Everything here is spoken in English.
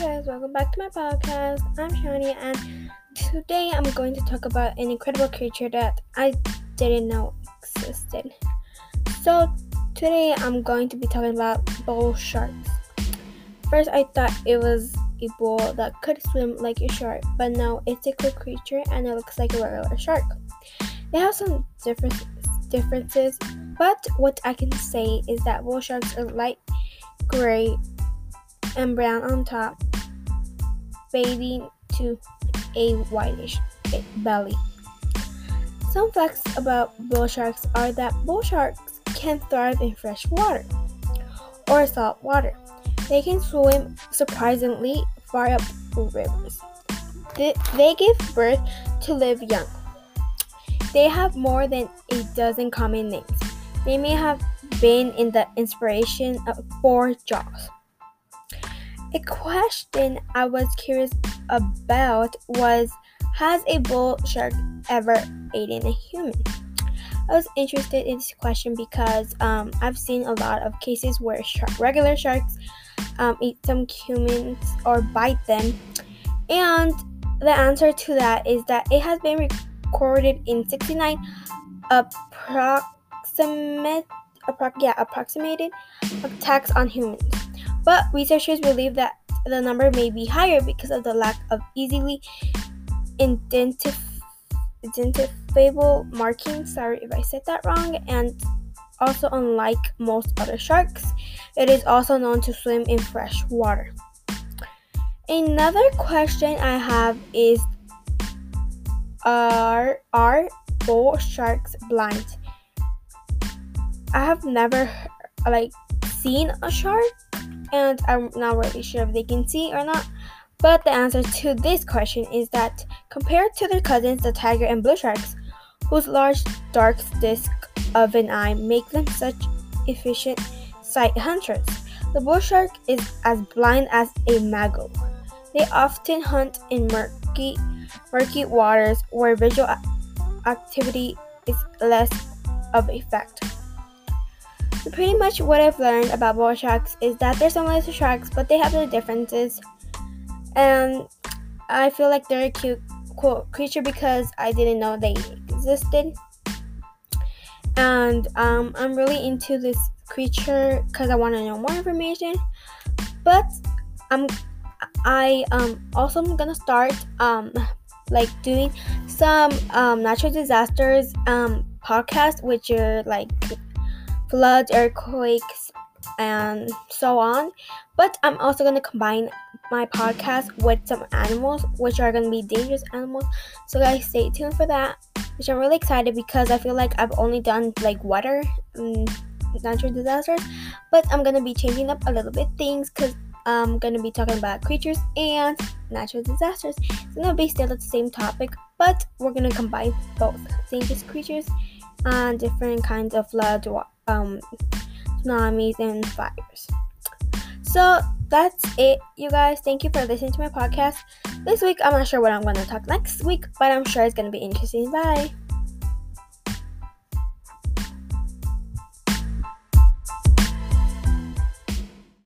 guys, welcome back to my podcast. I'm Shani, and today I'm going to talk about an incredible creature that I didn't know existed. So, today I'm going to be talking about bull sharks. First, I thought it was a bull that could swim like a shark, but no, it's a cool creature and it looks like a regular shark. They have some different differences, but what I can say is that bull sharks are light gray and brown on top, fading to a whitish belly. Some facts about bull sharks are that bull sharks can thrive in fresh water or salt water. They can swim surprisingly far up rivers. They give birth to live young. They have more than a dozen common names. They may have been in the inspiration for Jaws. A question I was curious about was Has a bull shark ever eaten a human? I was interested in this question because um, I've seen a lot of cases where shark, regular sharks um, eat some humans or bite them. And the answer to that is that it has been recorded in 69 approximate, appro- yeah, approximated attacks on humans. But researchers believe that the number may be higher because of the lack of easily identif- identifiable markings. Sorry if I said that wrong. And also, unlike most other sharks, it is also known to swim in fresh water. Another question I have is Are, are bull sharks blind? I have never like seen a shark and I'm not really sure if they can see or not. But the answer to this question is that compared to their cousins, the tiger and blue sharks, whose large dark disc of an eye make them such efficient sight hunters, the bull shark is as blind as a mago. They often hunt in murky, murky waters where visual activity is less of a factor. Pretty much what I've learned about bull sharks is that they're similar to sharks, but they have their differences. And I feel like they're a cute, cool creature because I didn't know they existed. And um, I'm really into this creature because I want to know more information. But I'm, I um also am gonna start um like doing some um natural disasters um podcast, which are like floods, earthquakes, and so on. But I'm also going to combine my podcast with some animals, which are going to be dangerous animals. So, guys, stay tuned for that. Which I'm really excited because I feel like I've only done like water and natural disasters, but I'm going to be changing up a little bit things because I'm going to be talking about creatures and natural disasters. It's going to be still the same topic, but we're going to combine both dangerous creatures and different kinds of flood, um, tsunamis, and fires. So that's it, you guys. Thank you for listening to my podcast. This week, I'm not sure what I'm going to talk next week, but I'm sure it's going to be interesting. Bye.